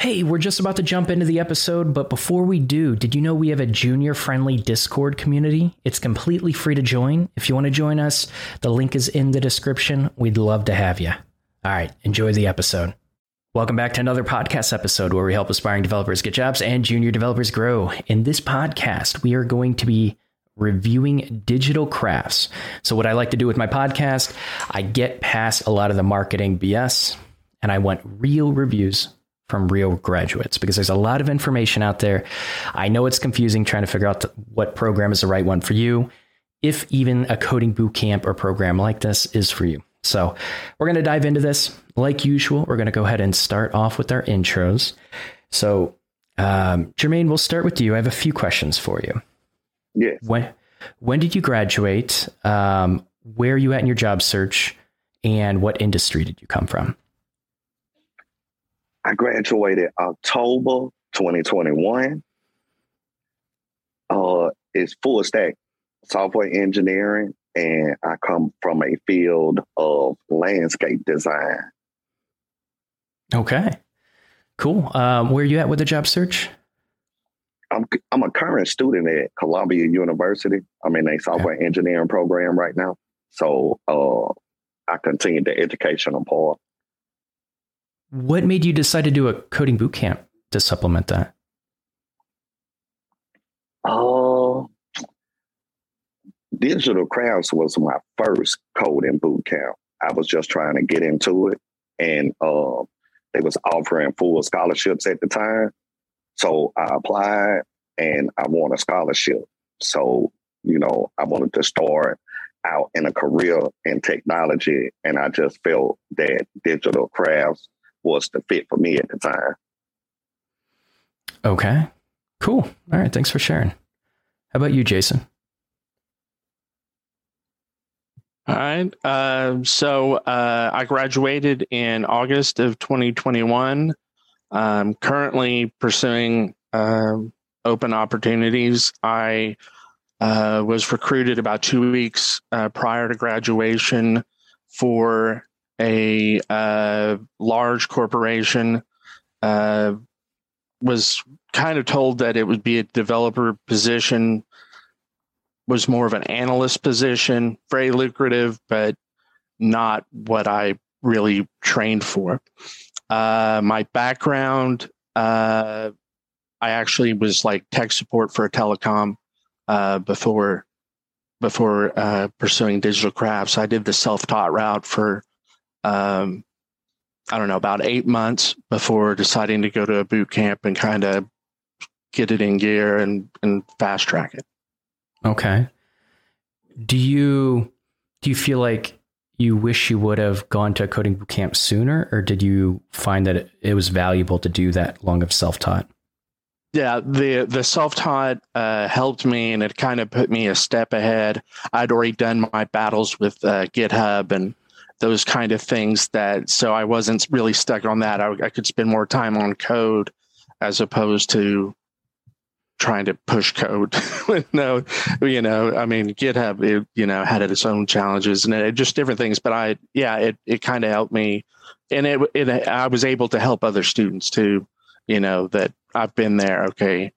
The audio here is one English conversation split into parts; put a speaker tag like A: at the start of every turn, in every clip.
A: Hey, we're just about to jump into the episode, but before we do, did you know we have a junior friendly Discord community? It's completely free to join. If you want to join us, the link is in the description. We'd love to have you. All right, enjoy the episode. Welcome back to another podcast episode where we help aspiring developers get jobs and junior developers grow. In this podcast, we are going to be reviewing digital crafts. So, what I like to do with my podcast, I get past a lot of the marketing BS and I want real reviews from real graduates because there's a lot of information out there. I know it's confusing trying to figure out what program is the right one for you, if even a coding boot camp or program like this is for you. So, we're going to dive into this. Like usual, we're going to go ahead and start off with our intros. So, um, Jermaine, we'll start with you. I have a few questions for you.
B: Yes.
A: When when did you graduate? Um, where are you at in your job search? And what industry did you come from?
B: I graduated October 2021. Uh, it's full stack software engineering, and I come from a field of landscape design.
A: Okay, cool. Um, where are you at with the job search?
B: I'm I'm a current student at Columbia University. I'm in a software okay. engineering program right now, so uh, I continue the educational part.
A: What made you decide to do a coding boot camp to supplement that?
B: Oh, uh, digital crafts was my first coding boot camp. I was just trying to get into it, and uh, they was offering full scholarships at the time. So I applied, and I won a scholarship. So you know, I wanted to start out in a career in technology, and I just felt that digital crafts was the fit for me at the time.
A: Okay, cool. All right, thanks for sharing. How about you, Jason?
C: All right. Uh, so uh, I graduated in August of 2021. I'm currently pursuing uh, open opportunities. I uh, was recruited about two weeks uh, prior to graduation for a uh, large corporation uh, was kind of told that it would be a developer position was more of an analyst position very lucrative but not what i really trained for. Uh, my background uh, i actually was like tech support for a telecom uh, before before uh, pursuing digital crafts. I did the self-taught route for um, I don't know, about eight months before deciding to go to a boot camp and kind of get it in gear and, and fast track it.
A: Okay. Do you do you feel like you wish you would have gone to a coding boot camp sooner, or did you find that it, it was valuable to do that long of self taught?
C: Yeah, the the self taught uh, helped me, and it kind of put me a step ahead. I'd already done my battles with uh, GitHub and those kind of things that so I wasn't really stuck on that. I, I could spend more time on code as opposed to trying to push code. no, you know, I mean, GitHub, it, you know, had its own challenges and it, just different things. But I, yeah, it it kind of helped me, and it, it I was able to help other students too. You know that I've been there. Okay,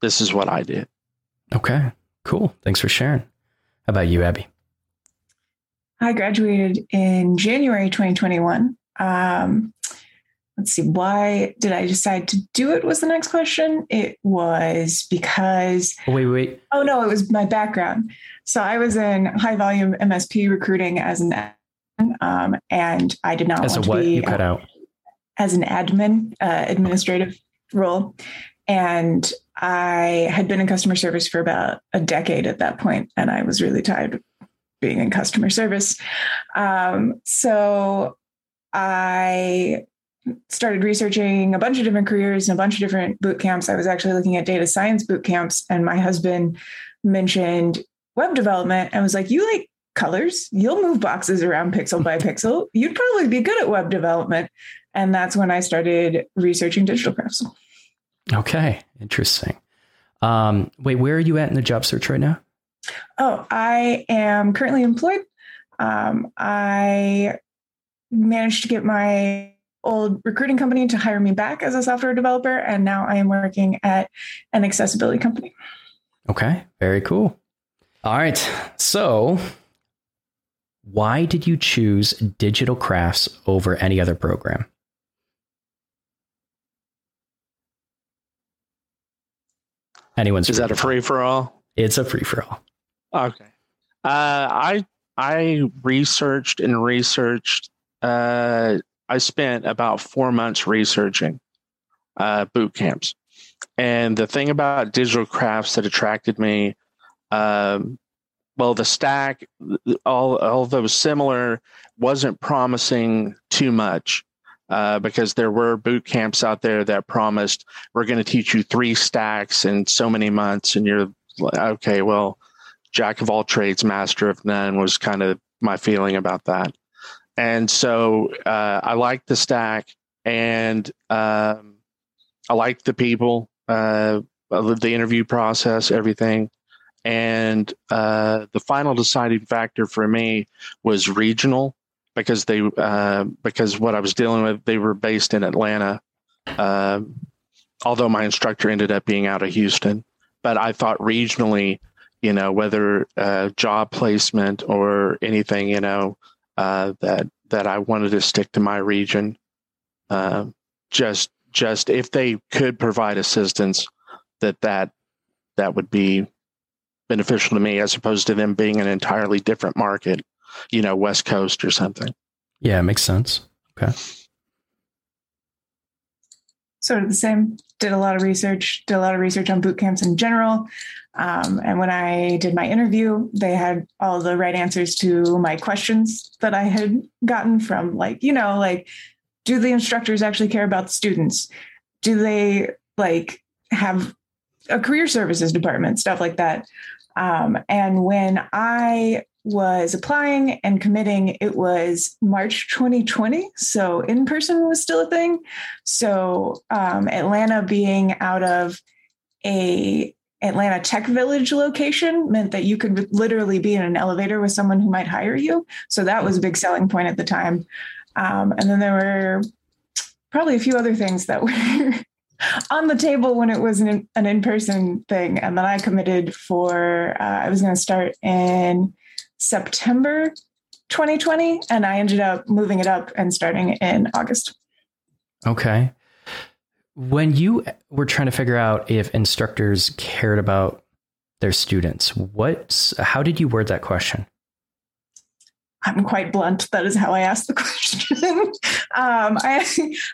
C: this is what I did.
A: Okay, cool. Thanks for sharing. How about you, Abby?
D: I graduated in January 2021. Um, let's see, why did I decide to do it? Was the next question. It was because.
A: Oh, wait, wait.
D: Oh, no, it was my background. So I was in high volume MSP recruiting as an um, and I did not
A: as
D: want
A: a what?
D: to be
A: you cut
D: uh,
A: out
D: as an admin uh, administrative role. And I had been in customer service for about a decade at that point, and I was really tired being in customer service. Um, so I started researching a bunch of different careers and a bunch of different boot camps. I was actually looking at data science boot camps, and my husband mentioned web development and was like, You like colors? You'll move boxes around pixel by pixel. You'd probably be good at web development. And that's when I started researching digital crafts.
A: Okay, interesting. Um, wait, where are you at in the job search right now?
D: Oh, I am currently employed. Um, I managed to get my old recruiting company to hire me back as a software developer. And now I am working at an accessibility company.
A: Okay, very cool. All right. So, why did you choose digital crafts over any other program? Anyone's
C: Is that a free for all?
A: It's a free for all.
C: Okay. Uh, I I researched and researched. Uh, I spent about four months researching uh, boot camps, and the thing about digital crafts that attracted me, um, well, the stack, all although similar, wasn't promising too much. Uh, because there were boot camps out there that promised we're going to teach you three stacks in so many months, and you're okay, well, jack of all trades, master of none was kind of my feeling about that. And so uh, I liked the stack, and um, I liked the people, uh, the interview process, everything. And uh, the final deciding factor for me was regional because they uh, because what I was dealing with they were based in Atlanta, uh, although my instructor ended up being out of Houston. But I thought regionally, you know, whether uh, job placement or anything, you know, uh, that that I wanted to stick to my region. Uh, just just if they could provide assistance, that that that would be beneficial to me as opposed to them being an entirely different market you know, West Coast or something.
A: Yeah, it makes sense. Okay.
D: Sort of the same. Did a lot of research, did a lot of research on boot camps in general. Um, and when I did my interview, they had all the right answers to my questions that I had gotten from, like, you know, like, do the instructors actually care about the students? Do they like have a career services department, stuff like that? Um, and when I was applying and committing, it was March 2020. So in person was still a thing. So um, Atlanta being out of a Atlanta Tech Village location meant that you could literally be in an elevator with someone who might hire you. So that was a big selling point at the time. Um, and then there were probably a few other things that were on the table when it was an, an in-person thing. And then I committed for, uh, I was going to start in September 2020, and I ended up moving it up and starting in August.
A: Okay. When you were trying to figure out if instructors cared about their students, what how did you word that question?
D: I'm quite blunt. That is how I asked the question. um, I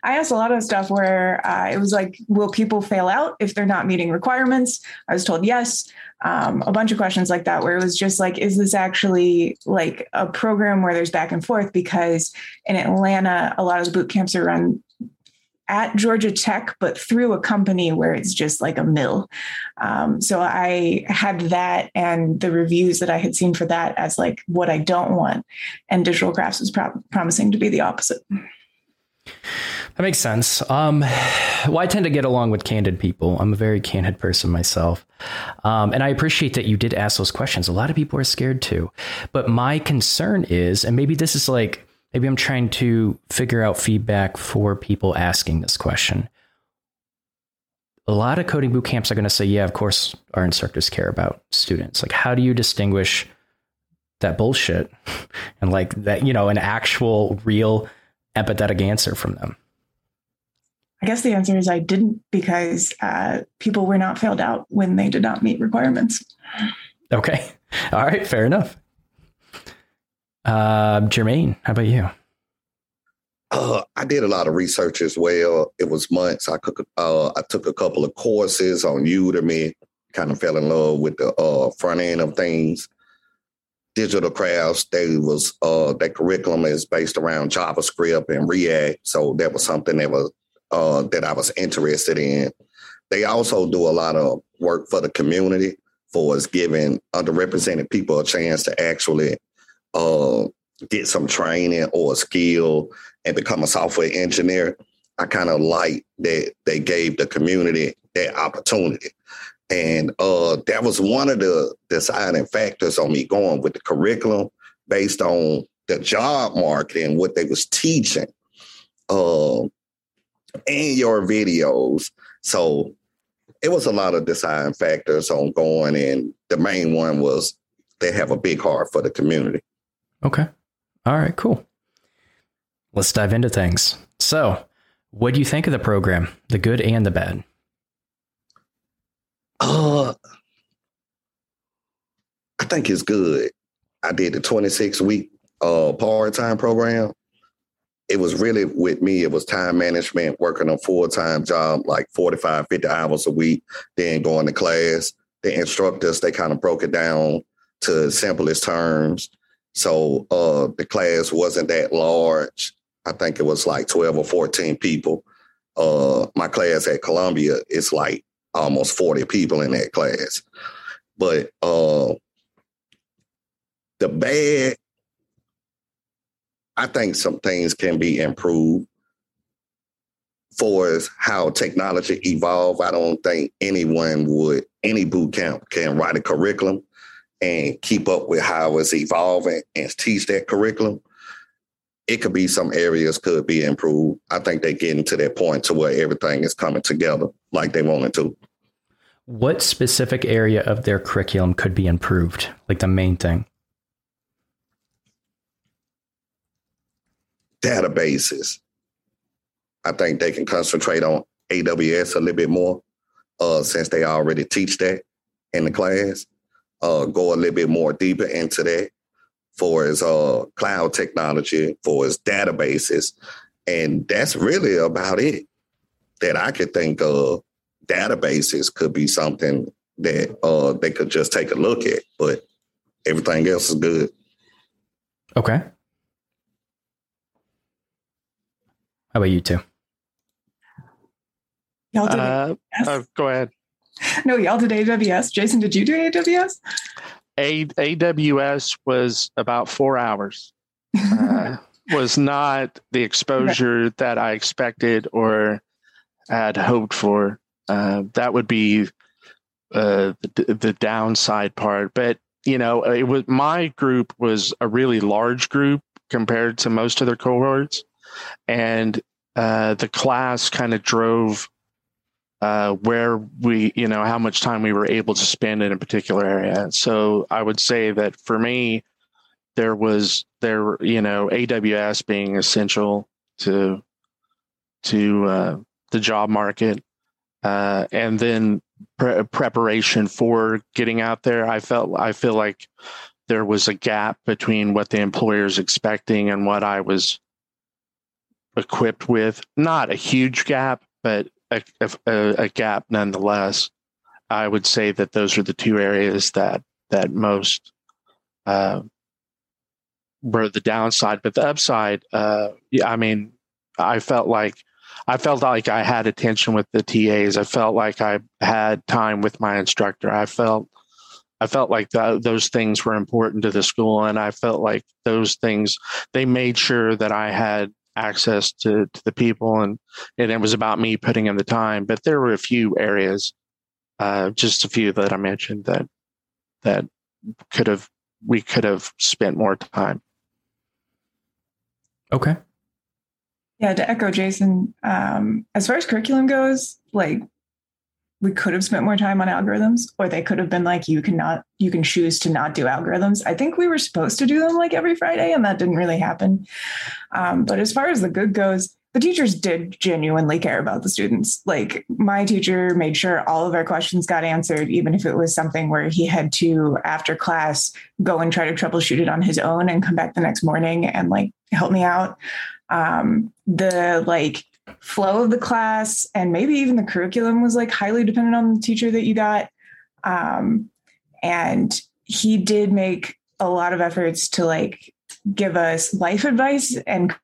D: I asked a lot of stuff where uh, it was like, will people fail out if they're not meeting requirements? I was told yes um, a bunch of questions like that where it was just like is this actually like a program where there's back and forth because in atlanta a lot of the boot camps are run at georgia tech but through a company where it's just like a mill um, so i had that and the reviews that i had seen for that as like what i don't want and digital crafts was pro- promising to be the opposite
A: that makes sense. Um, well, I tend to get along with candid people. I'm a very candid person myself. Um, and I appreciate that you did ask those questions. A lot of people are scared too. But my concern is, and maybe this is like, maybe I'm trying to figure out feedback for people asking this question. A lot of coding boot camps are going to say, yeah, of course, our instructors care about students. Like, how do you distinguish that bullshit and like that, you know, an actual, real, empathetic answer from them?
D: I guess the answer is I didn't because uh, people were not failed out when they did not meet requirements.
A: Okay. All right. Fair enough. Uh, Jermaine, how about you?
B: Uh, I did a lot of research as well. It was months. I took uh, I took a couple of courses on Udemy. Kind of fell in love with the uh, front end of things. Digital crafts. They was uh, that curriculum is based around JavaScript and React, so that was something that was uh, that I was interested in. They also do a lot of work for the community for us giving underrepresented people a chance to actually uh, get some training or skill and become a software engineer. I kind of like that they gave the community that opportunity. And uh, that was one of the deciding factors on me going with the curriculum based on the job market and what they was teaching uh, and your videos. So it was a lot of deciding factors on going, and the main one was they have a big heart for the community.
A: Okay. All right, cool. Let's dive into things. So, what do you think of the program, the good and the bad?
B: Uh, I think it's good. I did the 26 week uh, part time program. It was really with me, it was time management, working a full time job, like 45, 50 hours a week, then going to class. The instructors, they kind of broke it down to simplest terms. So uh, the class wasn't that large. I think it was like 12 or 14 people. Uh, my class at Columbia is like almost 40 people in that class. But uh, the bad, I think some things can be improved for as how technology evolve. I don't think anyone would, any boot camp can write a curriculum and keep up with how it's evolving and teach that curriculum. It could be some areas could be improved. I think they're getting to that point to where everything is coming together like they wanted to.
A: What specific area of their curriculum could be improved? Like the main thing?
B: Databases. I think they can concentrate on AWS a little bit more uh, since they already teach that in the class. Uh, go a little bit more deeper into that for his uh, cloud technology, for his databases. And that's really about it that I could think of databases could be something that uh, they could just take a look at, but everything else is good.
A: Okay. How about you two?
D: Y'all did
C: Uh, uh, go ahead.
D: no, y'all did AWS. Jason, did you do AWS?
C: A- AWS was about four hours. Uh, was not the exposure that I expected or had hoped for. Uh, that would be uh, the, the downside part. But you know, it was my group was a really large group compared to most other cohorts, and uh, the class kind of drove uh, where we, you know, how much time we were able to spend in a particular area. So I would say that for me, there was there, you know, AWS being essential to to uh, the job market, uh, and then pre- preparation for getting out there. I felt I feel like there was a gap between what the employer's expecting and what I was equipped with. Not a huge gap, but a, a, a gap nonetheless. I would say that those are the two areas that that most uh, were the downside. But the upside, uh, yeah, I mean, I felt like I felt like I had attention with the TAs. I felt like I had time with my instructor. I felt I felt like th- those things were important to the school, and I felt like those things they made sure that I had access to to the people, and and it was about me putting in the time. But there were a few areas, uh, just a few that I mentioned that that could have we could have spent more time.
A: Okay.
D: Yeah, to echo Jason, um, as far as curriculum goes, like we could have spent more time on algorithms, or they could have been like, you cannot, you can choose to not do algorithms. I think we were supposed to do them like every Friday, and that didn't really happen. Um, but as far as the good goes, the teachers did genuinely care about the students. Like my teacher made sure all of our questions got answered, even if it was something where he had to, after class, go and try to troubleshoot it on his own and come back the next morning and like help me out. Um, the like flow of the class and maybe even the curriculum was like highly dependent on the teacher that you got. Um, and he did make a lot of efforts to like give us life advice and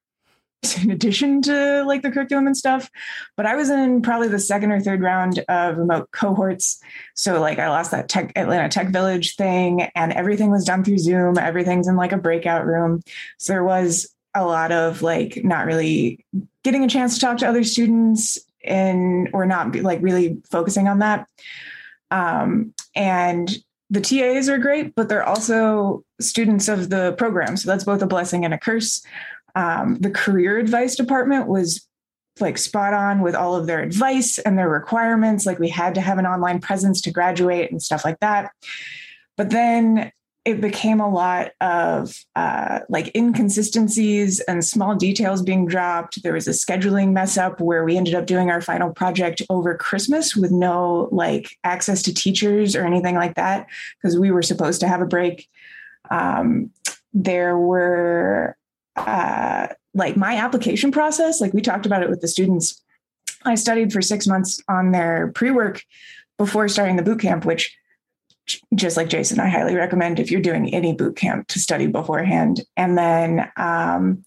D: in addition to like the curriculum and stuff. But I was in probably the second or third round of remote cohorts. So like I lost that tech Atlanta Tech Village thing and everything was done through Zoom. Everything's in like a breakout room. So there was a lot of like not really getting a chance to talk to other students and or not be, like really focusing on that. Um, and the TAs are great, but they're also students of the program. So that's both a blessing and a curse. Um, the career advice department was like spot on with all of their advice and their requirements. Like we had to have an online presence to graduate and stuff like that. But then it became a lot of uh, like inconsistencies and small details being dropped. There was a scheduling mess up where we ended up doing our final project over Christmas with no like access to teachers or anything like that because we were supposed to have a break. Um, there were uh, like my application process, like we talked about it with the students. I studied for six months on their pre work before starting the boot camp, which just like Jason, I highly recommend if you're doing any boot camp to study beforehand. And then um,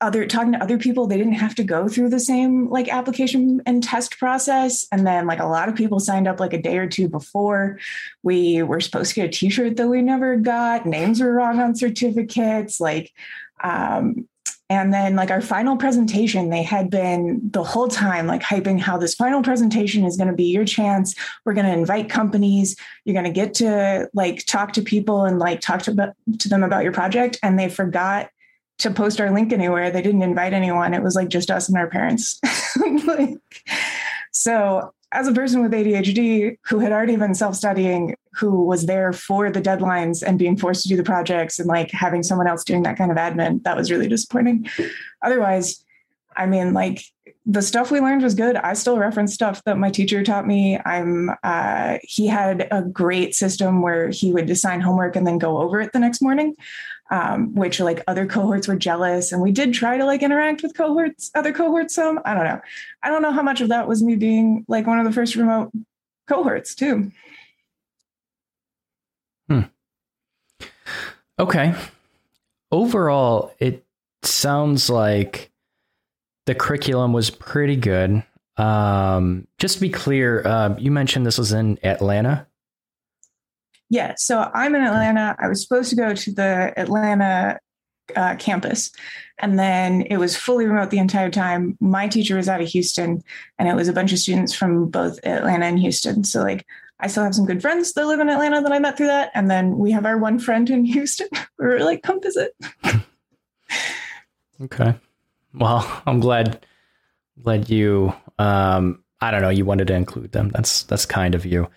D: other talking to other people, they didn't have to go through the same like application and test process. And then like a lot of people signed up like a day or two before. We were supposed to get a T-shirt that we never got. Names were wrong on certificates. Like um, and then, like our final presentation, they had been the whole time like hyping how this final presentation is going to be your chance. We're going to invite companies. You're going to get to like talk to people and like talk to, to them about your project. And they forgot to post our link anywhere. They didn't invite anyone. It was like just us and our parents. like, so as a person with ADHD who had already been self studying, who was there for the deadlines and being forced to do the projects and like having someone else doing that kind of admin, that was really disappointing. Otherwise, I mean, like the stuff we learned was good. I still reference stuff that my teacher taught me. I'm uh, he had a great system where he would assign homework and then go over it the next morning um, which like other cohorts were jealous. And we did try to like interact with cohorts, other cohorts some. I don't know. I don't know how much of that was me being like one of the first remote cohorts too.
A: Hmm. Okay. Overall, it sounds like the curriculum was pretty good. Um, just to be clear, uh, you mentioned this was in Atlanta.
D: Yeah. So I'm in Atlanta. I was supposed to go to the Atlanta uh, campus. And then it was fully remote the entire time. My teacher was out of Houston, and it was a bunch of students from both Atlanta and Houston. So, like, I still have some good friends that live in Atlanta that I met through that. And then we have our one friend in Houston. we were like, come visit.
A: okay. Well, I'm glad glad you um I don't know, you wanted to include them. That's that's kind of you.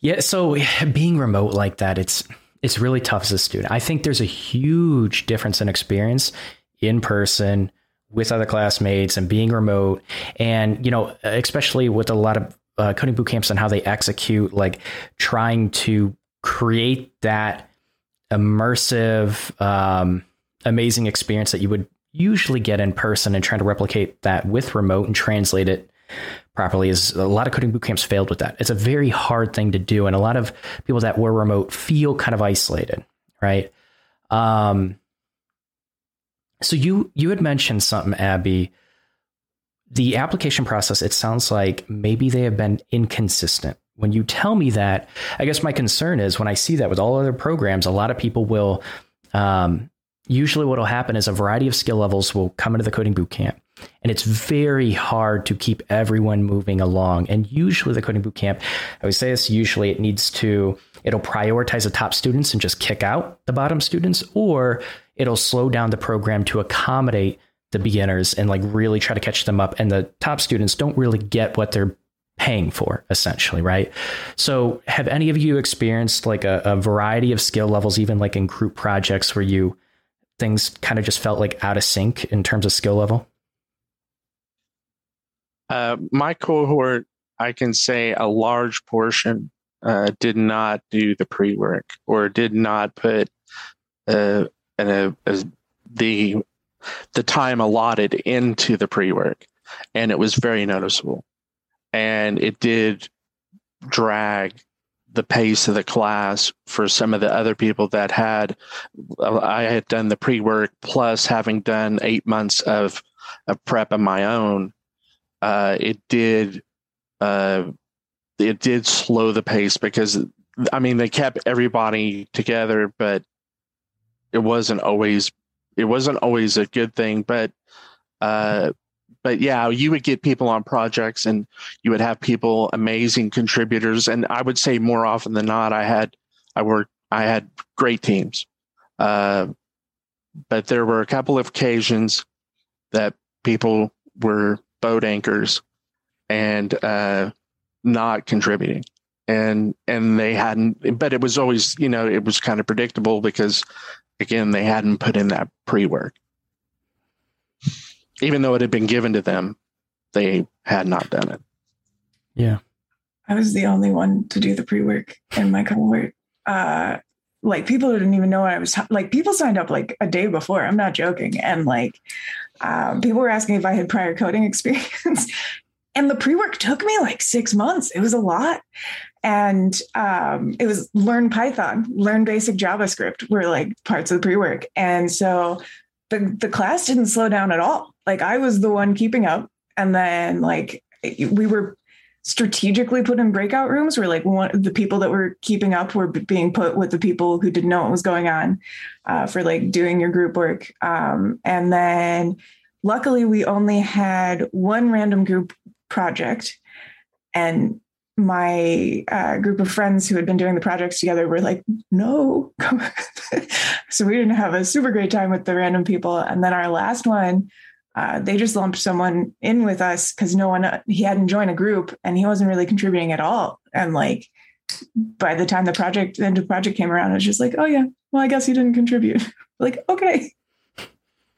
A: Yeah, so being remote like that, it's it's really tough as a student. I think there's a huge difference in experience in person with other classmates and being remote, and you know, especially with a lot of uh, coding boot camps and how they execute, like trying to create that immersive, um, amazing experience that you would usually get in person, and trying to replicate that with remote and translate it properly is a lot of coding boot camps failed with that. It's a very hard thing to do, and a lot of people that were remote feel kind of isolated, right? Um, so you you had mentioned something, Abby. The application process. It sounds like maybe they have been inconsistent. When you tell me that, I guess my concern is when I see that with all other programs, a lot of people will. Um, usually, what will happen is a variety of skill levels will come into the coding boot camp and it's very hard to keep everyone moving along. And usually, the coding boot camp, I would say this, usually it needs to, it'll prioritize the top students and just kick out the bottom students, or it'll slow down the program to accommodate the beginners and like really try to catch them up. And the top students don't really get what they're paying for essentially right so have any of you experienced like a, a variety of skill levels even like in group projects where you things kind of just felt like out of sync in terms of skill level?
C: Uh, my cohort, I can say a large portion uh, did not do the pre work or did not put uh, a, a, the the time allotted into the pre work, and it was very noticeable, and it did drag the pace of the class for some of the other people that had I had done the pre work plus having done eight months of of prep of my own uh, it did uh, it did slow the pace because I mean they kept everybody together, but it wasn't always it wasn't always a good thing. But uh, but yeah, you would get people on projects and you would have people amazing contributors, and I would say more often than not, I had I worked I had great teams. Uh, but there were a couple of occasions that people were boat anchors and uh, not contributing. And and they hadn't but it was always you know it was kind of predictable because again they hadn't put in that pre-work even though it had been given to them they had not done it.
A: Yeah.
D: I was the only one to do the pre-work in my cohort. Uh like people didn't even know what i was t- like people signed up like a day before. I'm not joking. And like um, people were asking if i had prior coding experience. And the pre-work took me like six months. It was a lot. And um, it was learn python learn basic javascript were like parts of the pre-work. And so the, the class didn't slow down at all like i was the one keeping up and then like we were strategically put in breakout rooms where like one the people that were keeping up were being put with the people who didn't know what was going on uh, for like doing your group work um, and then luckily we only had one random group project and my uh, group of friends who had been doing the projects together were like, no. so we didn't have a super great time with the random people. And then our last one, uh, they just lumped someone in with us because no one, he hadn't joined a group and he wasn't really contributing at all. And like, by the time the project, the end of the project came around, it was just like, oh yeah, well, I guess he didn't contribute. like, okay,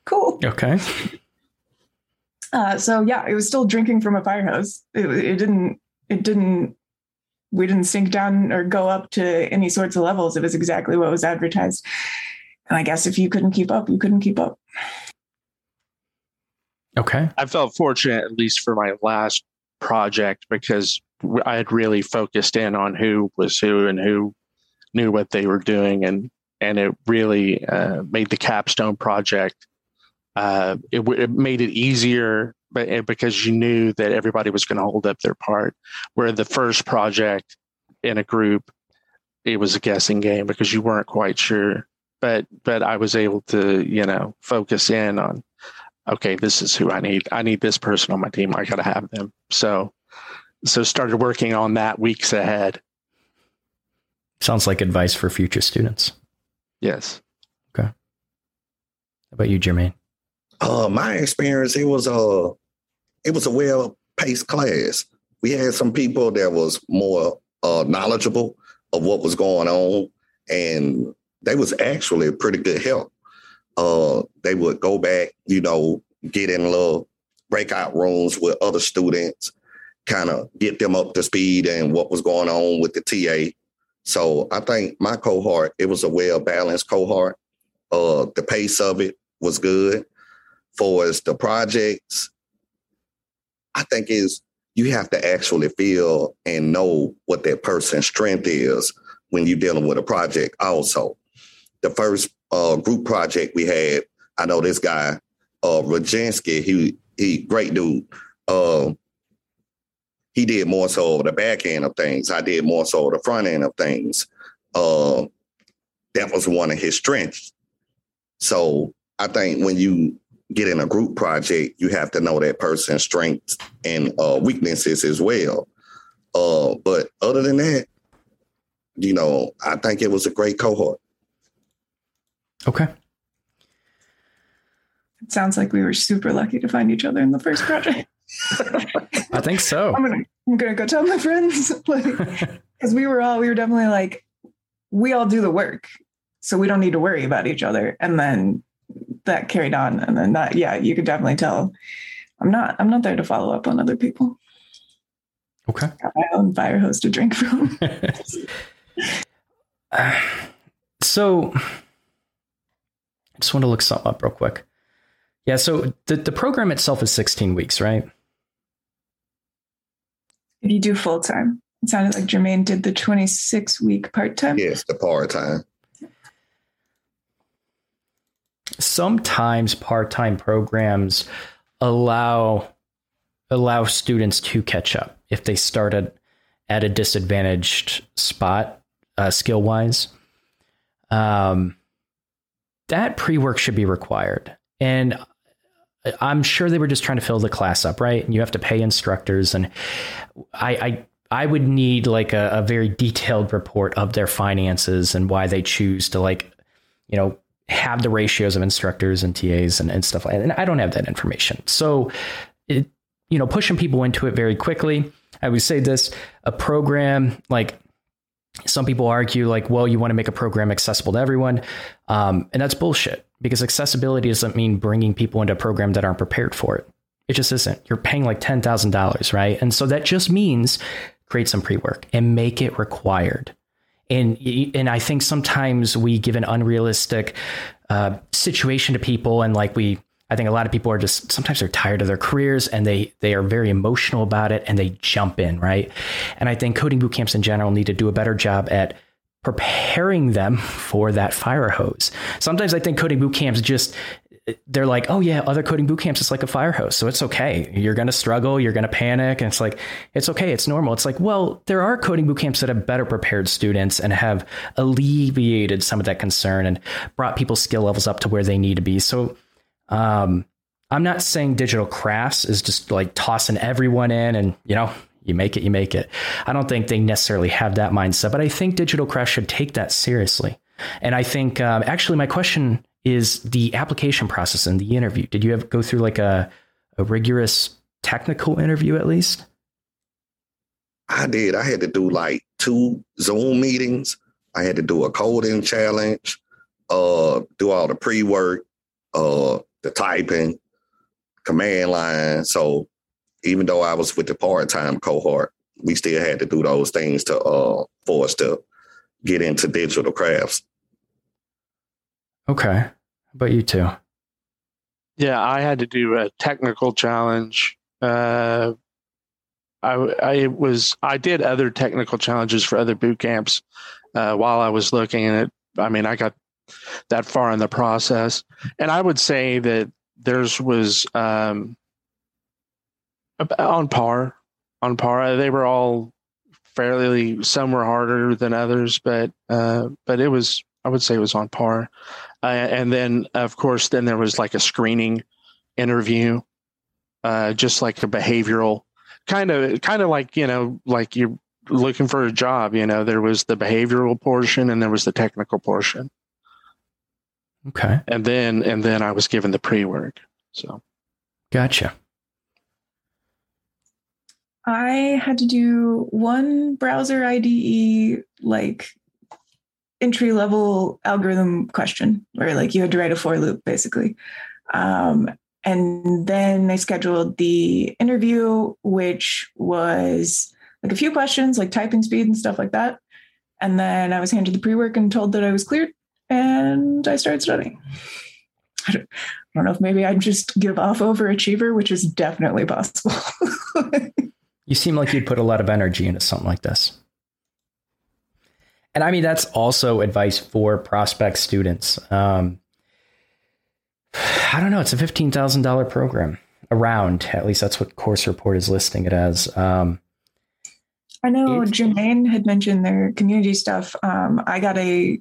D: cool.
A: Okay.
D: Uh, so yeah, it was still drinking from a fire hose. It, it didn't it didn't we didn't sink down or go up to any sorts of levels. It was exactly what was advertised. And I guess if you couldn't keep up, you couldn't keep up.
A: Okay.
C: I felt fortunate, at least for my last project, because I had really focused in on who was who and who knew what they were doing, and and it really uh, made the capstone project. Uh, it, it made it easier but because you knew that everybody was going to hold up their part. Where the first project in a group, it was a guessing game because you weren't quite sure. But but I was able to you know focus in on okay, this is who I need. I need this person on my team. I got to have them. So so started working on that weeks ahead.
A: Sounds like advice for future students.
C: Yes.
A: Okay. How about you, Jermaine?
B: Uh, my experience, it was a, it was a well paced class. We had some people that was more uh, knowledgeable of what was going on, and they was actually pretty good help. Uh, they would go back, you know, get in little breakout rooms with other students, kind of get them up to speed and what was going on with the TA. So I think my cohort, it was a well balanced cohort. Uh, the pace of it was good. For as the projects, I think is you have to actually feel and know what that person's strength is when you're dealing with a project. Also, the first uh, group project we had, I know this guy, uh, Rajinsky, he he great dude. Uh, he did more so the back end of things. I did more so the front end of things. Uh, that was one of his strengths. So I think when you get in a group project, you have to know that person's strengths and uh, weaknesses as well. Uh, but other than that, you know, I think it was a great cohort.
A: Okay.
D: It sounds like we were super lucky to find each other in the first project.
A: I think so.
D: I'm gonna I'm gonna go tell my friends, like, because we were all we were definitely like, we all do the work, so we don't need to worry about each other. And then that carried on and then that yeah you could definitely tell i'm not i'm not there to follow up on other people
A: okay
D: got my own fire hose to drink from
A: uh, so i just want to look something up real quick. Yeah so the, the program itself is 16 weeks right?
D: If you do full time it sounded like jermaine did the 26 week part-time.
B: Yes the part-time.
A: Sometimes part-time programs allow allow students to catch up if they started at a disadvantaged spot uh, skill wise um, that pre-work should be required and i'm sure they were just trying to fill the class up right and you have to pay instructors and i i I would need like a, a very detailed report of their finances and why they choose to like, you know, have the ratios of instructors and TAs and, and stuff like that. And I don't have that information. So, it, you know, pushing people into it very quickly. I would say this a program like some people argue, like, well, you want to make a program accessible to everyone. Um, and that's bullshit because accessibility doesn't mean bringing people into a program that aren't prepared for it. It just isn't. You're paying like $10,000, right? And so that just means create some pre work and make it required and and I think sometimes we give an unrealistic uh, situation to people, and like we, I think a lot of people are just sometimes they're tired of their careers and they they are very emotional about it and they jump in right. And I think coding boot camps in general need to do a better job at preparing them for that fire hose. Sometimes I think coding boot camps just they're like, oh yeah, other coding boot camps is like a fire hose, so it's okay. You're gonna struggle, you're gonna panic, and it's like it's okay, it's normal. It's like, well, there are coding boot camps that have better prepared students and have alleviated some of that concern and brought people's skill levels up to where they need to be. So, um, I'm not saying digital crafts is just like tossing everyone in and you know you make it, you make it. I don't think they necessarily have that mindset, but I think digital crafts should take that seriously. And I think um, actually my question is the application process and the interview. Did you have go through like a, a rigorous technical interview at least?
B: I did. I had to do like two Zoom meetings. I had to do a coding challenge, uh, do all the pre-work, uh, the typing, command line. So even though I was with the part-time cohort, we still had to do those things to uh for us to get into digital crafts.
A: Okay. How about you too?
C: Yeah, I had to do a technical challenge. Uh, I, I was I did other technical challenges for other boot camps uh, while I was looking at it. I mean, I got that far in the process, and I would say that theirs was um, on par. On par, they were all fairly. Some were harder than others, but uh, but it was I would say it was on par. Uh, and then, of course, then there was like a screening interview, uh, just like a behavioral kind of, kind of like you know, like you're looking for a job. You know, there was the behavioral portion and there was the technical portion.
A: Okay.
C: And then, and then I was given the pre work. So,
A: gotcha.
D: I had to do one browser IDE like entry level algorithm question where like you had to write a for loop basically. Um, and then they scheduled the interview, which was like a few questions, like typing speed and stuff like that. And then I was handed the pre work and told that I was cleared, and I started studying. I don't, I don't know if maybe I'd just give off overachiever, which is definitely possible.
A: you seem like you'd put a lot of energy into something like this. And I mean, that's also advice for prospect students. Um, I don't know. It's a $15,000 program around, at least that's what Course Report is listing it as. Um,
D: I know Jermaine had mentioned their community stuff. Um, I got a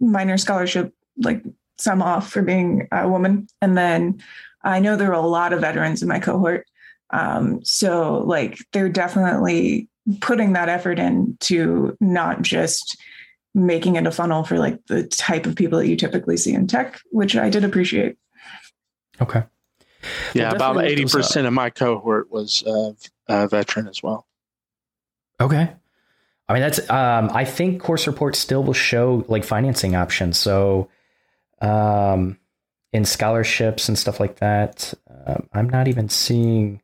D: minor scholarship, like some off for being a woman. And then I know there are a lot of veterans in my cohort. Um, so like they're definitely putting that effort in to not just making it a funnel for like the type of people that you typically see in tech, which I did appreciate.
A: Okay.
C: Yeah, well, about eighty percent of my cohort was uh, a veteran as well.
A: Okay. I mean, that's. Um, I think Course reports still will show like financing options. So, um, in scholarships and stuff like that, um, I'm not even seeing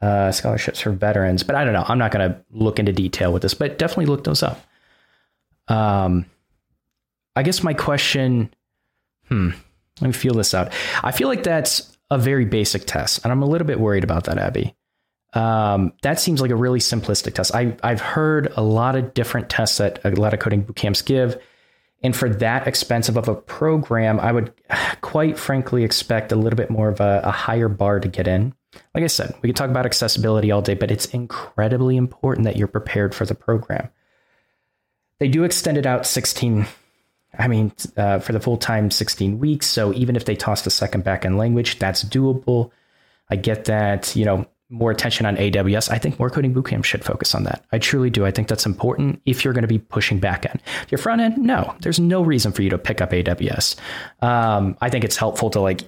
A: uh, scholarships for veterans. But I don't know. I'm not going to look into detail with this, but definitely look those up. Um, I guess my question, hmm, let me feel this out. I feel like that's a very basic test, and I'm a little bit worried about that, Abby. Um, that seems like a really simplistic test. I, I've heard a lot of different tests that a lot of coding boot camps give. And for that expensive of a program, I would quite frankly expect a little bit more of a, a higher bar to get in. Like I said, we could talk about accessibility all day, but it's incredibly important that you're prepared for the program. They do extend it out 16, I mean, uh, for the full time, 16 weeks. So even if they tossed a second back end language, that's doable. I get that, you know, more attention on AWS. I think more coding bootcamp should focus on that. I truly do. I think that's important if you're going to be pushing back end. Your front end, no, there's no reason for you to pick up AWS. Um, I think it's helpful to like,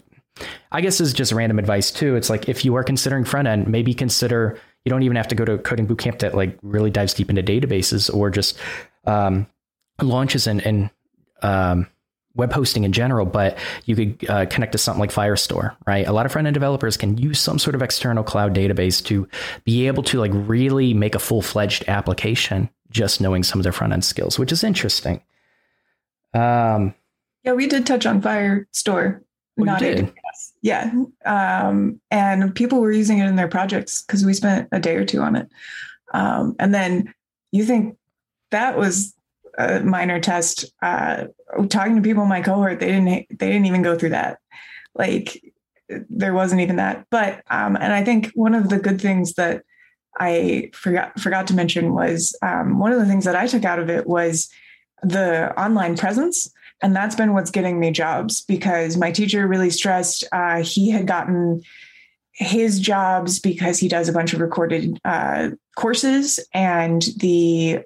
A: I guess this is just random advice too. It's like if you are considering front end, maybe consider you don't even have to go to coding bootcamp that like really dives deep into databases or just um, launches and, and um, web hosting in general, but you could uh, connect to something like Firestore, right? A lot of front end developers can use some sort of external cloud database to be able to like really make a full fledged application just knowing some of their front end skills, which is interesting.
D: Um, yeah, we did touch on Firestore.
A: Oh, not did.
D: Yeah. Um, and people were using it in their projects because we spent a day or two on it. Um, and then you think that was a minor test. Uh, talking to people in my cohort, they didn't they didn't even go through that. Like there wasn't even that. But um, and I think one of the good things that I forgot forgot to mention was um, one of the things that I took out of it was the online presence. And that's been what's getting me jobs because my teacher really stressed uh, he had gotten his jobs because he does a bunch of recorded uh, courses and the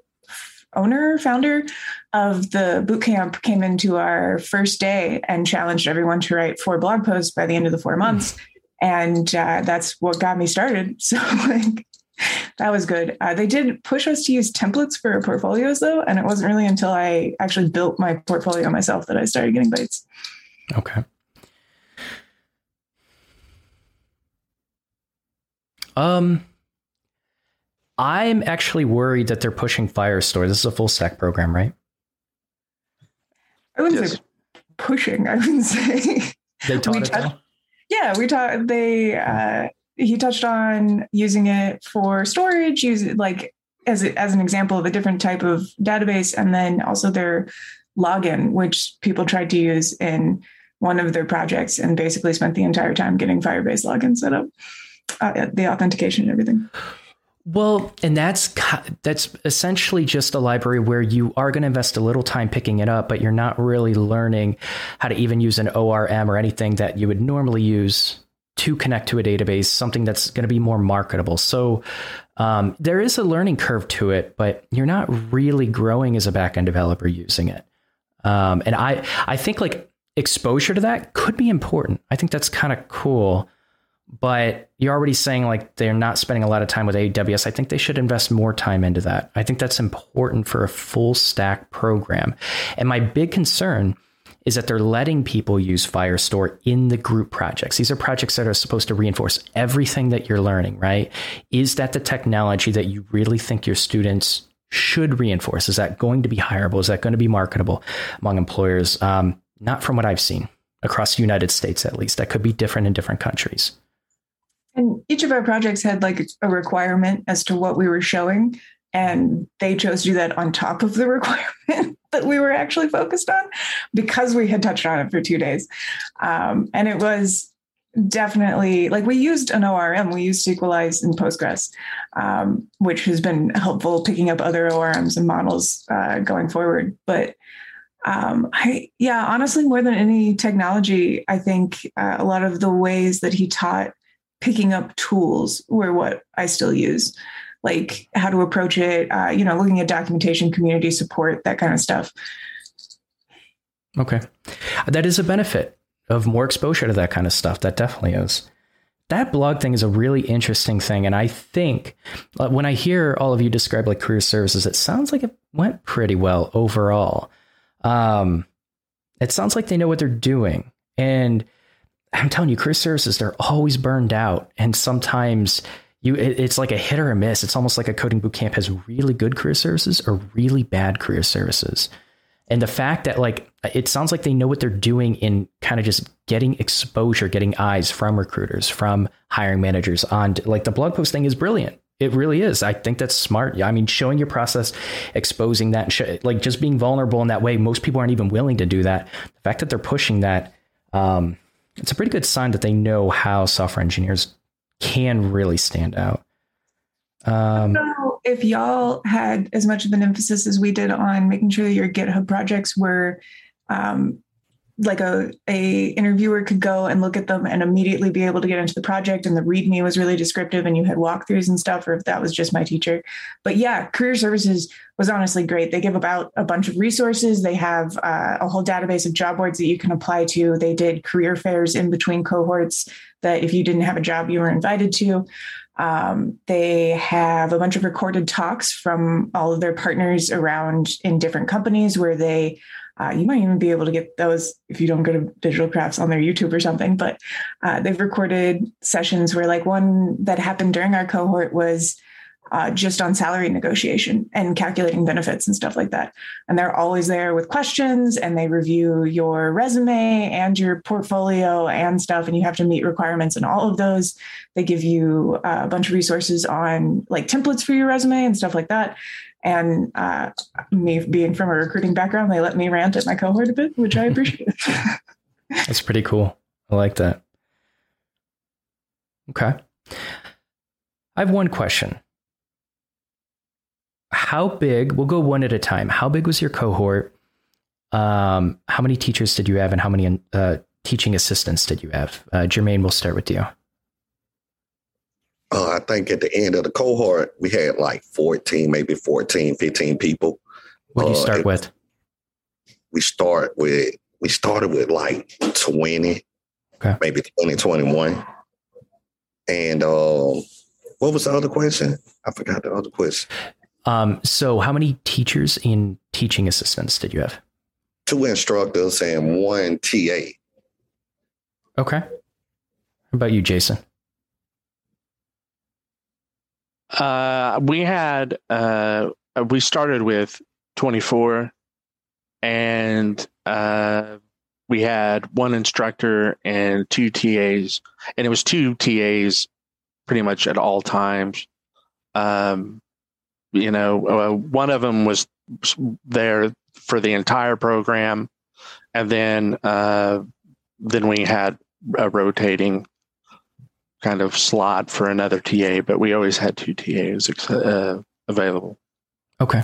D: owner, founder of the bootcamp came into our first day and challenged everyone to write four blog posts by the end of the four hmm. months. And uh, that's what got me started. So, like, that was good. Uh, they did push us to use templates for portfolios, though. And it wasn't really until I actually built my portfolio myself that I started getting bites.
A: Okay. Um, I'm actually worried that they're pushing Firestore. This is a full stack program, right?
D: I wouldn't yes. say pushing. I wouldn't say
A: they taught it. Touched,
D: yeah, we taught. They uh, he touched on using it for storage, use it like as a, as an example of a different type of database, and then also their login, which people tried to use in one of their projects, and basically spent the entire time getting Firebase login set up, uh, the authentication and everything.
A: Well, and that's that's essentially just a library where you are going to invest a little time picking it up, but you're not really learning how to even use an ORM or anything that you would normally use to connect to a database, something that's going to be more marketable. So um, there is a learning curve to it, but you're not really growing as a backend developer using it. Um, and I I think like exposure to that could be important. I think that's kind of cool but you're already saying like they're not spending a lot of time with AWS. I think they should invest more time into that. I think that's important for a full stack program. And my big concern is that they're letting people use Firestore in the group projects. These are projects that are supposed to reinforce everything that you're learning, right? Is that the technology that you really think your students should reinforce? Is that going to be hireable? Is that going to be marketable among employers? Um, not from what I've seen across the United States, at least. That could be different in different countries.
D: And each of our projects had like a requirement as to what we were showing. And they chose to do that on top of the requirement that we were actually focused on because we had touched on it for two days. Um, and it was definitely like we used an ORM, we used Sequelize in Postgres, um, which has been helpful picking up other ORMs and models uh, going forward. But um, I, yeah, honestly, more than any technology, I think uh, a lot of the ways that he taught picking up tools were what I still use, like how to approach it, uh, you know, looking at documentation, community support, that kind of stuff.
A: Okay. That is a benefit of more exposure to that kind of stuff. That definitely is. That blog thing is a really interesting thing. And I think uh, when I hear all of you describe like career services, it sounds like it went pretty well overall. Um, it sounds like they know what they're doing. And I'm telling you, career services, they're always burned out. And sometimes you it, it's like a hit or a miss. It's almost like a coding bootcamp has really good career services or really bad career services. And the fact that like it sounds like they know what they're doing in kind of just getting exposure, getting eyes from recruiters, from hiring managers on like the blog post thing is brilliant. It really is. I think that's smart. I mean, showing your process, exposing that, like just being vulnerable in that way. Most people aren't even willing to do that. The fact that they're pushing that, um, it's a pretty good sign that they know how software engineers can really stand out.
D: Um, so if y'all had as much of an emphasis as we did on making sure that your GitHub projects were um, like a a interviewer could go and look at them and immediately be able to get into the project. And the readme was really descriptive and you had walkthroughs and stuff or if that was just my teacher. But yeah career services was honestly great. They give about a bunch of resources. They have uh, a whole database of job boards that you can apply to. They did career fairs in between cohorts that if you didn't have a job you were invited to. Um, they have a bunch of recorded talks from all of their partners around in different companies where they uh, you might even be able to get those if you don't go to digital crafts on their YouTube or something. But uh, they've recorded sessions where, like, one that happened during our cohort was uh, just on salary negotiation and calculating benefits and stuff like that. And they're always there with questions and they review your resume and your portfolio and stuff. And you have to meet requirements and all of those. They give you uh, a bunch of resources on like templates for your resume and stuff like that. And uh, me being from a recruiting background, they let me rant at my cohort a bit, which I appreciate.
A: That's pretty cool. I like that. Okay. I have one question. How big, we'll go one at a time. How big was your cohort? Um, how many teachers did you have and how many uh, teaching assistants did you have? Uh, Jermaine, we'll start with you
B: uh, I think at the end of the cohort, we had like 14, maybe 14, 15 people.
A: What do you uh, start uh, with?
B: We start with, we started with like 20, okay. maybe 20, 21. And uh, what was the other question? I forgot the other question.
A: Um, so how many teachers and teaching assistants did you have?
B: Two instructors and one TA.
A: Okay. How about you, Jason?
C: Uh, we had uh, we started with 24, and uh, we had one instructor and two TAs, and it was two TAs pretty much at all times. Um, you know, uh, one of them was there for the entire program, and then uh, then we had a rotating kind of slot for another TA, but we always had two TAs uh, available.
A: Okay.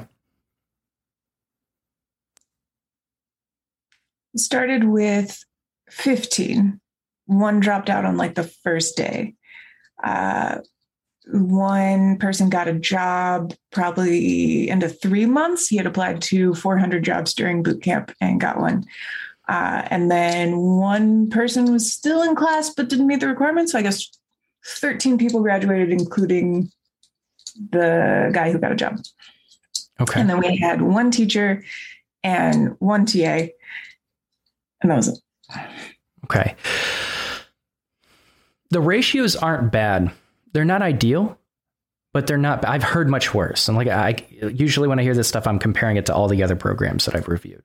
D: Started with 15. One dropped out on like the first day. Uh, one person got a job probably into three months. He had applied to 400 jobs during boot camp and got one. Uh, and then one person was still in class but didn't meet the requirements. So I guess 13 people graduated, including the guy who got a job.
A: Okay.
D: And then we had one teacher and one TA, and that was it.
A: Okay. The ratios aren't bad. They're not ideal, but they're not. I've heard much worse. And like I usually when I hear this stuff, I'm comparing it to all the other programs that I've reviewed.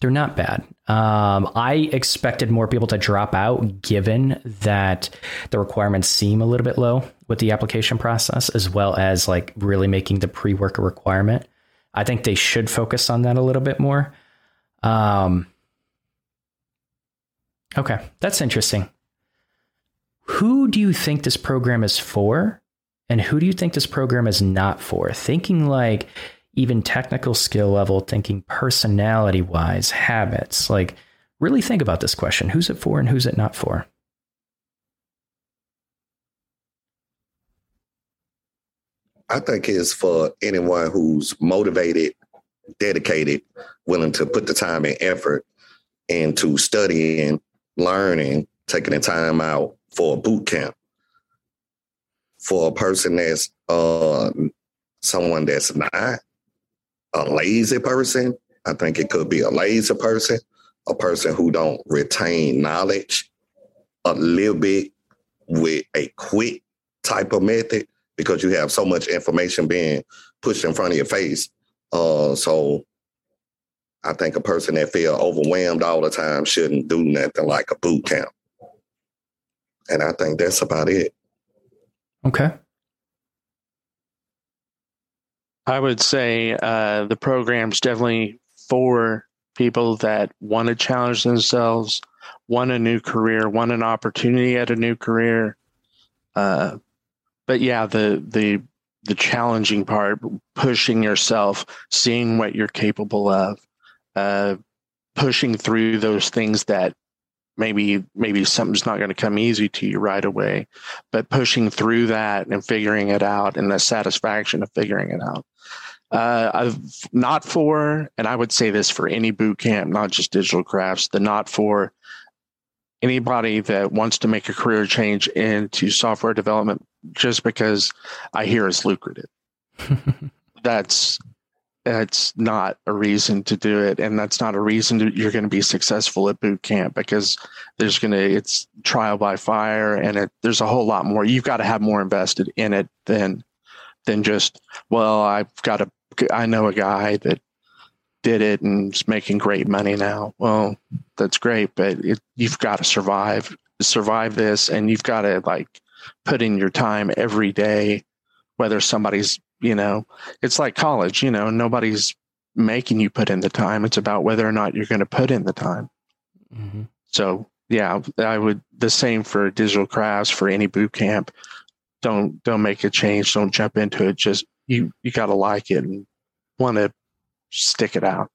A: They're not bad. Um, I expected more people to drop out, given that the requirements seem a little bit low with the application process, as well as like really making the pre work a requirement. I think they should focus on that a little bit more. Um, okay, that's interesting. Who do you think this program is for? And who do you think this program is not for? Thinking like even technical skill level, thinking personality wise, habits. Like, really think about this question who's it for and who's it not for?
B: I think it's for anyone who's motivated, dedicated, willing to put the time and effort into studying, learning, taking the time out for a boot camp for a person that's uh, someone that's not a lazy person. I think it could be a lazy person, a person who don't retain knowledge a little bit with a quick type of method because you have so much information being pushed in front of your face. Uh, so I think a person that feel overwhelmed all the time shouldn't do nothing like a boot camp. And I think that's about it.
A: Okay.
C: I would say uh, the program's definitely for people that want to challenge themselves, want a new career, want an opportunity at a new career. Uh, but yeah, the the the challenging part, pushing yourself, seeing what you're capable of. Uh, pushing through those things that maybe maybe something's not going to come easy to you right away but pushing through that and figuring it out and the satisfaction of figuring it out uh, I've not for, and I would say this for any boot camp, not just digital crafts, the not for anybody that wants to make a career change into software development just because I hear it's lucrative. that's that's not a reason to do it and that's not a reason to, you're going to be successful at boot camp because there's going to it's trial by fire and it, there's a whole lot more you've got to have more invested in it than than just well i've got a i know a guy that did it and is making great money now. Well that's great but it, you've got to survive survive this and you've got to like put in your time every day whether somebody's you know, it's like college, you know, nobody's making you put in the time. It's about whether or not you're going to put in the time. Mm-hmm. So, yeah, I would the same for digital crafts for any boot camp. Don't don't make a change. Don't jump into it. Just you you got to like it and want to stick it out.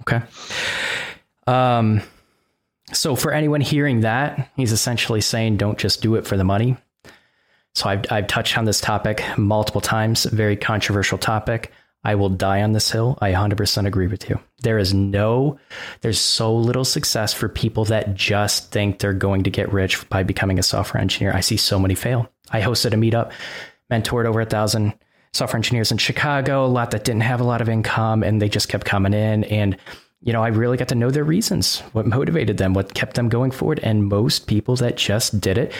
A: Okay. Um. So for anyone hearing that, he's essentially saying, don't just do it for the money. So I've, I've touched on this topic multiple times, very controversial topic. I will die on this hill. I 100% agree with you. There is no, there's so little success for people that just think they're going to get rich by becoming a software engineer. I see so many fail. I hosted a meetup, mentored over a thousand software engineers in Chicago, a lot that didn't have a lot of income, and they just kept coming in. And, you know, I really got to know their reasons, what motivated them, what kept them going forward. And most people that just did it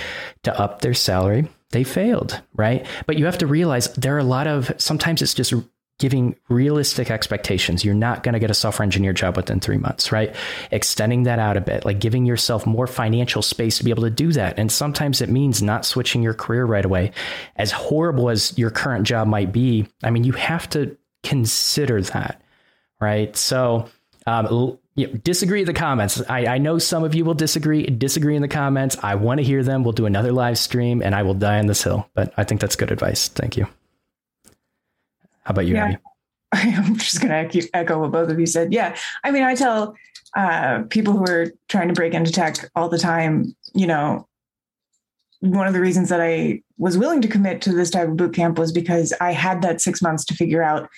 A: to up their salary they failed, right? But you have to realize there are a lot of sometimes it's just giving realistic expectations. You're not going to get a software engineer job within three months, right? Extending that out a bit, like giving yourself more financial space to be able to do that. And sometimes it means not switching your career right away. As horrible as your current job might be, I mean, you have to consider that, right? So, um, you know, disagree in the comments. I, I know some of you will disagree. Disagree in the comments. I want to hear them. We'll do another live stream, and I will die on this hill. But I think that's good advice. Thank you. How about you, yeah.
D: Abbey? I'm just going to echo what both of you said. Yeah, I mean, I tell uh, people who are trying to break into tech all the time. You know, one of the reasons that I was willing to commit to this type of boot camp was because I had that six months to figure out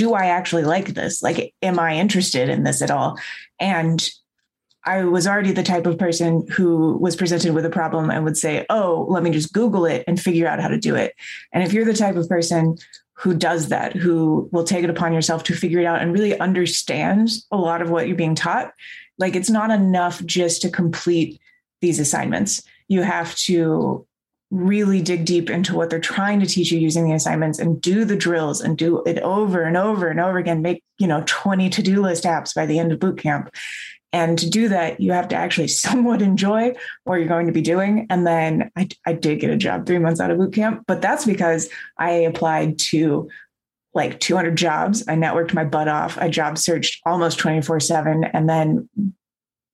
D: do I actually like this? Like, am I interested in this at all? And I was already the type of person who was presented with a problem and would say, Oh, let me just Google it and figure out how to do it. And if you're the type of person who does that, who will take it upon yourself to figure it out and really understand a lot of what you're being taught, like it's not enough just to complete these assignments. You have to really dig deep into what they're trying to teach you using the assignments and do the drills and do it over and over and over again make you know 20 to-do list apps by the end of boot camp. And to do that you have to actually somewhat enjoy what you're going to be doing. And then I, I did get a job three months out of boot camp but that's because i applied to like 200 jobs. I networked my butt off. I job searched almost 24 7 and then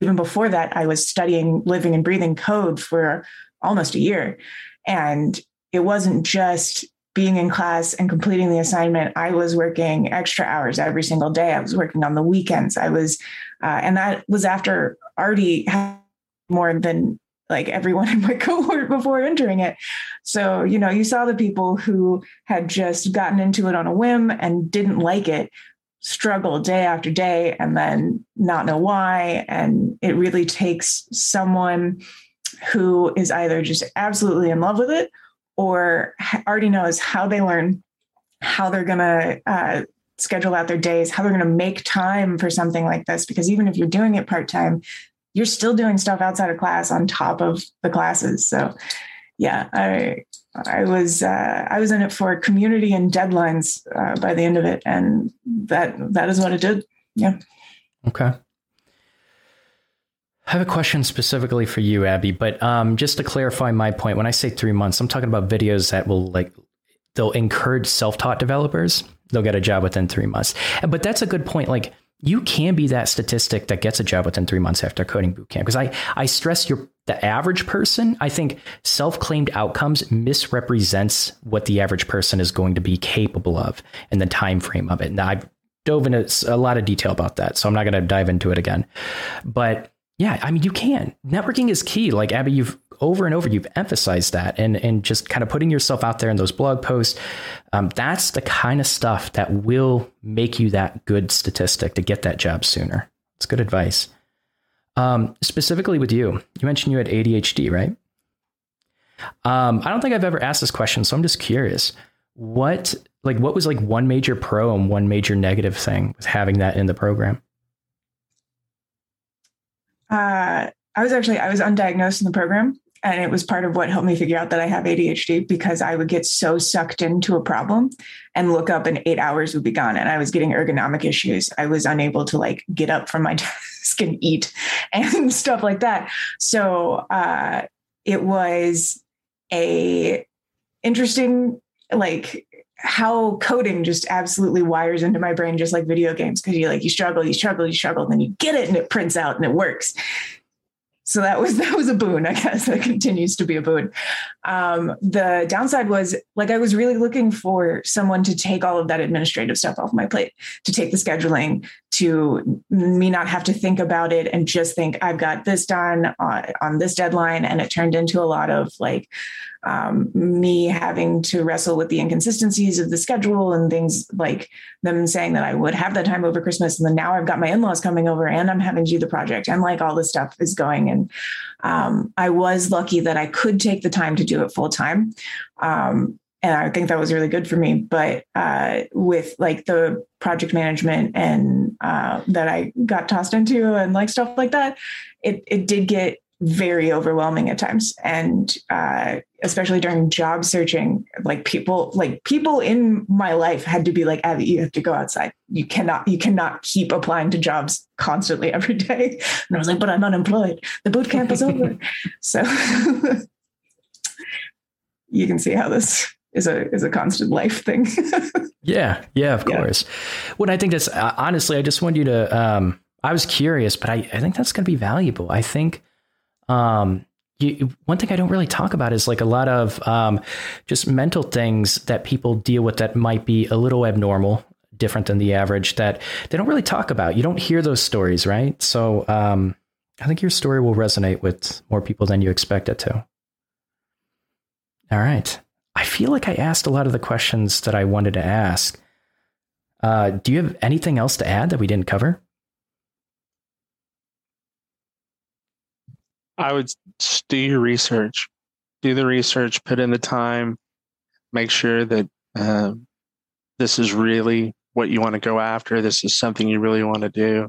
D: even before that i was studying living and breathing code for almost a year. And it wasn't just being in class and completing the assignment. I was working extra hours every single day. I was working on the weekends. I was, uh, and that was after already had more than like everyone in my cohort before entering it. So, you know, you saw the people who had just gotten into it on a whim and didn't like it struggle day after day and then not know why. And it really takes someone who is either just absolutely in love with it or already knows how they learn, how they're going to uh, schedule out their days, how they're going to make time for something like this. Because even if you're doing it part time, you're still doing stuff outside of class on top of the classes. So, yeah, I I was uh, I was in it for community and deadlines uh, by the end of it, and that that is what it did. Yeah.
A: Okay. I have a question specifically for you, Abbey, but um, just to clarify my point, when I say three months, I'm talking about videos that will like they'll encourage self-taught developers. They'll get a job within three months. But that's a good point. Like you can be that statistic that gets a job within three months after coding bootcamp. Because I I stress the average person. I think self-claimed outcomes misrepresents what the average person is going to be capable of and the time frame of it. And I've dove into a lot of detail about that, so I'm not going to dive into it again. But yeah, I mean, you can. Networking is key. Like Abbey, you've over and over you've emphasized that, and and just kind of putting yourself out there in those blog posts. Um, that's the kind of stuff that will make you that good statistic to get that job sooner. It's good advice. Um, specifically with you, you mentioned you had ADHD, right? Um, I don't think I've ever asked this question, so I'm just curious. What like what was like one major pro and one major negative thing with having that in the program?
D: Uh, I was actually I was undiagnosed in the program, and it was part of what helped me figure out that I have ADHD because I would get so sucked into a problem and look up, and eight hours would be gone, and I was getting ergonomic issues. I was unable to like get up from my desk and eat and stuff like that. So uh, it was a interesting like how coding just absolutely wires into my brain just like video games because you like you struggle you struggle you struggle and then you get it and it prints out and it works. So that was that was a boon i guess that continues to be a boon. Um, the downside was like i was really looking for someone to take all of that administrative stuff off my plate to take the scheduling to me not have to think about it and just think i've got this done on, on this deadline and it turned into a lot of like um, me having to wrestle with the inconsistencies of the schedule and things like them saying that I would have that time over Christmas. And then now I've got my in laws coming over and I'm having to do the project and like all this stuff is going. And um, I was lucky that I could take the time to do it full time. Um, and I think that was really good for me. But uh, with like the project management and uh, that I got tossed into and like stuff like that, it it did get very overwhelming at times. And uh, especially during job searching like people like people in my life had to be like abbey you have to go outside. You cannot you cannot keep applying to jobs constantly every day. And i was like but i'm unemployed. The boot camp is over. So you can see how this is a is a constant life thing.
A: Yeah yeah of yeah. course. Well i think that's uh, honestly i just want you to um i was curious but i, I think that's going to be valuable. I think um, you, one thing I don't really talk about is like a lot of um, just mental things that people deal with that might be a little abnormal, different than the average that they don't really talk about. You don't hear those stories, right? So um, I think your story will resonate with more people than you expect it to. All right. I feel like I asked a lot of the questions that I wanted to ask. Uh, do you have anything else to add that we didn't cover?
C: I would do your research, do the research, put in the time, make sure that uh, this is really what you want to go after. This is something you really want to do,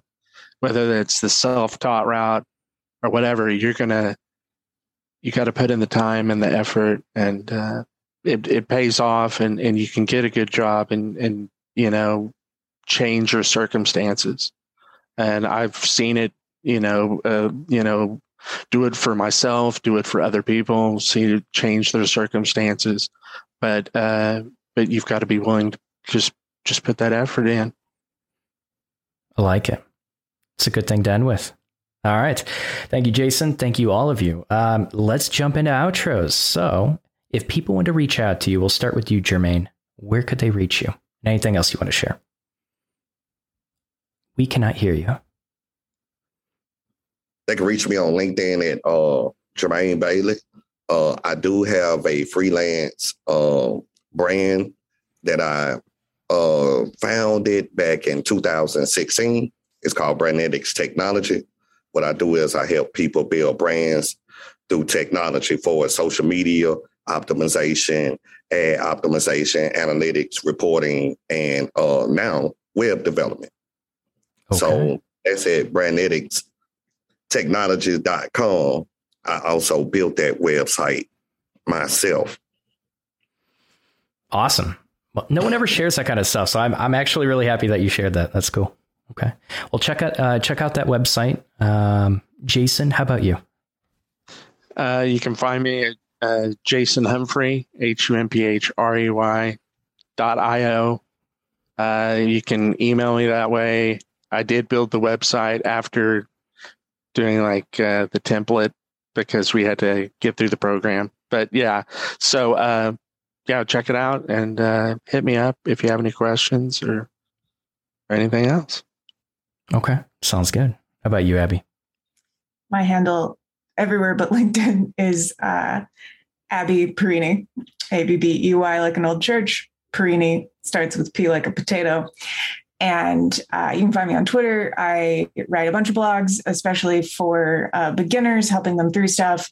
C: whether it's the self-taught route or whatever. You're gonna you got to put in the time and the effort, and uh, it it pays off, and and you can get a good job, and and you know change your circumstances. And I've seen it, you know, uh, you know, do it for myself, do it for other people, see to change their circumstances. But uh, but you've got to be willing to just just put that effort in.
A: I like it. It's a good thing to end with. All right. Thank you, Jason. Thank you, all of you. Um, let's jump into outros. So, if people want to reach out to you, we'll start with you, Jermaine. Where could they reach you? Anything else you want to share? We cannot hear you.
B: They can reach me on LinkedIn at uh, Jermaine Bailey. Uh, I do have a freelance uh, brand that I uh, founded back in 2016. It's called Brandnetics Technology. What I do is I help people build brands through technology for social media optimization, ad optimization, analytics, reporting, and uh, now web development. Okay. So that's it, Brandnetics technologies.com, I also built that website myself.
A: Awesome. Well, no one ever shares that kind of stuff, so I'm I'm actually really happy that you shared that. That's cool. Okay. Well, check out uh, check out that website. Um, Jason, how about you?
C: Uh, you can find me at uh, Jason Humphrey, H U M P H R E Y dot I O. Uh, you can email me that way. I did build the website after doing like uh, the template because we had to get through the program. But yeah, so uh, yeah, check it out and uh, hit me up if you have any questions or or anything else.
A: Okay. Sounds good. How about you, Abbey?
D: My handle everywhere but LinkedIn is uh, Abbey Perini, A B B E Y, like an old church. Perini starts with P like a potato. And uh, you can find me on Twitter. I write a bunch of blogs, especially for uh, beginners, helping them through stuff,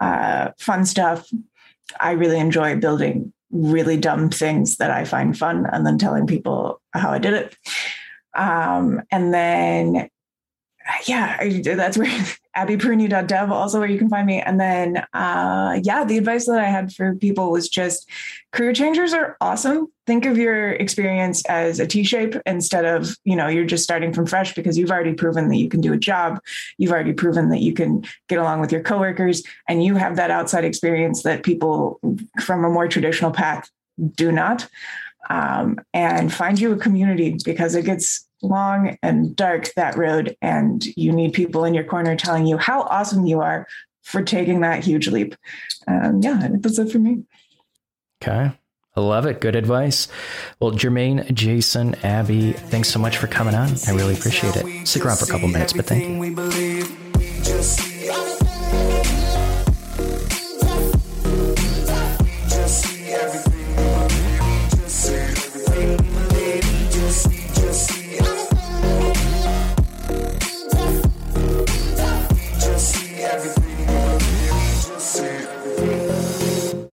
D: uh, fun stuff. I really enjoy building really dumb things that I find fun and then telling people how I did it. Um, and then yeah, that's where abbeyperini.dev also where you can find me. And then, uh, yeah, the advice that I had for people was just career changers are awesome. Think of your experience as a T-shape instead of, you know, you're just starting from fresh because you've already proven that you can do a job. You've already proven that you can get along with your coworkers and you have that outside experience that people from a more traditional path do not. Um, and find you a community because it gets long and dark that road and you need people in your corner telling you how awesome you are for taking that huge leap um, yeah that's it for me
A: okay I love it. Good advice. Well, Jermaine, Jason, Abbey, thanks so much for coming on. I really appreciate it. Stick around for a couple minutes, but thank you.